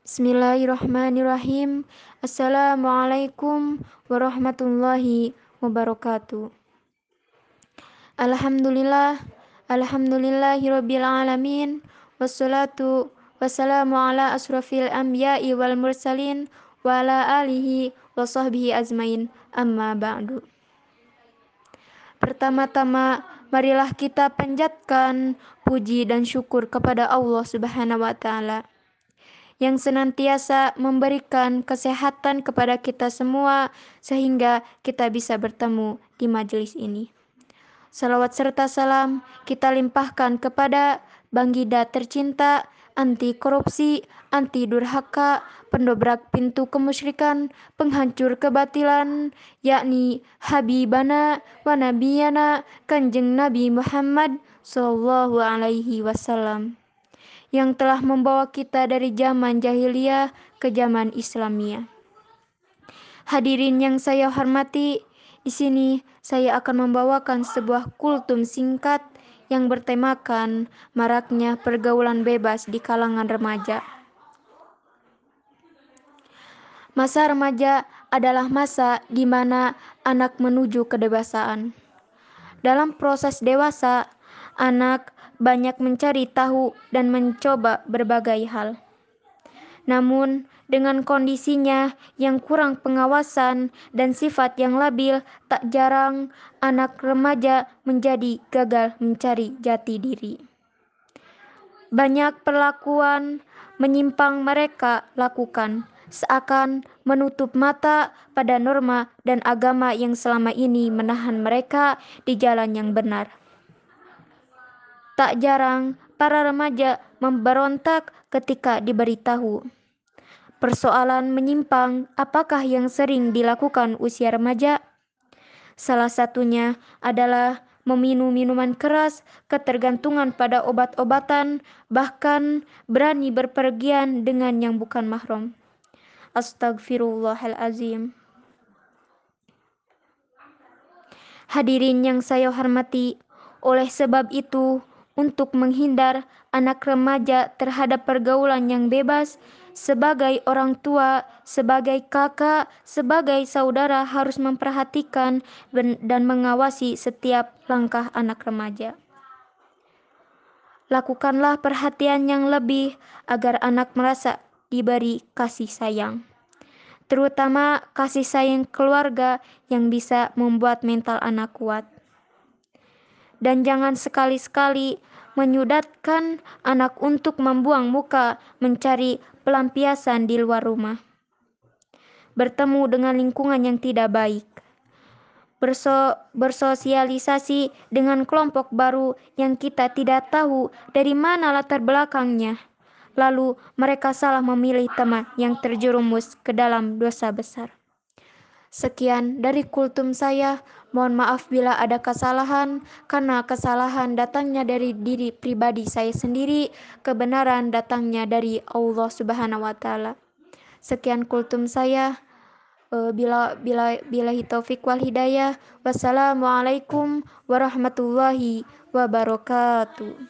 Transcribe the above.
Bismillahirrahmanirrahim. Assalamualaikum warahmatullahi wabarakatuh. Alhamdulillah, alhamdulillahirabbil alamin. Wassalatu wassalamu ala asrafil anbiya'i wal mursalin wa ala alihi wa sahbihi azmain. Amma ba'du. Pertama-tama, marilah kita panjatkan puji dan syukur kepada Allah Subhanahu wa taala yang senantiasa memberikan kesehatan kepada kita semua sehingga kita bisa bertemu di majelis ini. Salawat serta salam kita limpahkan kepada Bangida tercinta, anti korupsi, anti durhaka, pendobrak pintu kemusyrikan, penghancur kebatilan, yakni Habibana wa Nabiyana Kanjeng Nabi Muhammad Sallallahu Alaihi Wasallam yang telah membawa kita dari zaman jahiliyah ke zaman Islamia. Hadirin yang saya hormati, di sini saya akan membawakan sebuah kultum singkat yang bertemakan maraknya pergaulan bebas di kalangan remaja. Masa remaja adalah masa di mana anak menuju kedewasaan. Dalam proses dewasa, anak banyak mencari tahu dan mencoba berbagai hal. Namun, dengan kondisinya yang kurang pengawasan dan sifat yang labil, tak jarang anak remaja menjadi gagal mencari jati diri. Banyak perlakuan menyimpang mereka lakukan, seakan menutup mata pada norma dan agama yang selama ini menahan mereka di jalan yang benar. Tak jarang para remaja memberontak ketika diberitahu. Persoalan menyimpang apakah yang sering dilakukan usia remaja? Salah satunya adalah meminum minuman keras, ketergantungan pada obat-obatan, bahkan berani berpergian dengan yang bukan mahram. Astagfirullahalazim. Hadirin yang saya hormati, oleh sebab itu untuk menghindar anak remaja terhadap pergaulan yang bebas, sebagai orang tua, sebagai kakak, sebagai saudara harus memperhatikan dan mengawasi setiap langkah anak remaja. Lakukanlah perhatian yang lebih agar anak merasa diberi kasih sayang, terutama kasih sayang keluarga yang bisa membuat mental anak kuat. Dan jangan sekali-sekali menyudatkan anak untuk membuang muka mencari pelampiasan di luar rumah. Bertemu dengan lingkungan yang tidak baik. Berso bersosialisasi dengan kelompok baru yang kita tidak tahu dari mana latar belakangnya. Lalu mereka salah memilih teman yang terjerumus ke dalam dosa besar. Sekian dari kultum saya. Mohon maaf bila ada kesalahan, karena kesalahan datangnya dari diri pribadi saya sendiri, kebenaran datangnya dari Allah Subhanahu wa Ta'ala. Sekian kultum saya. Eh, bila bila bila taufik wal hidayah. Wassalamualaikum warahmatullahi wabarakatuh.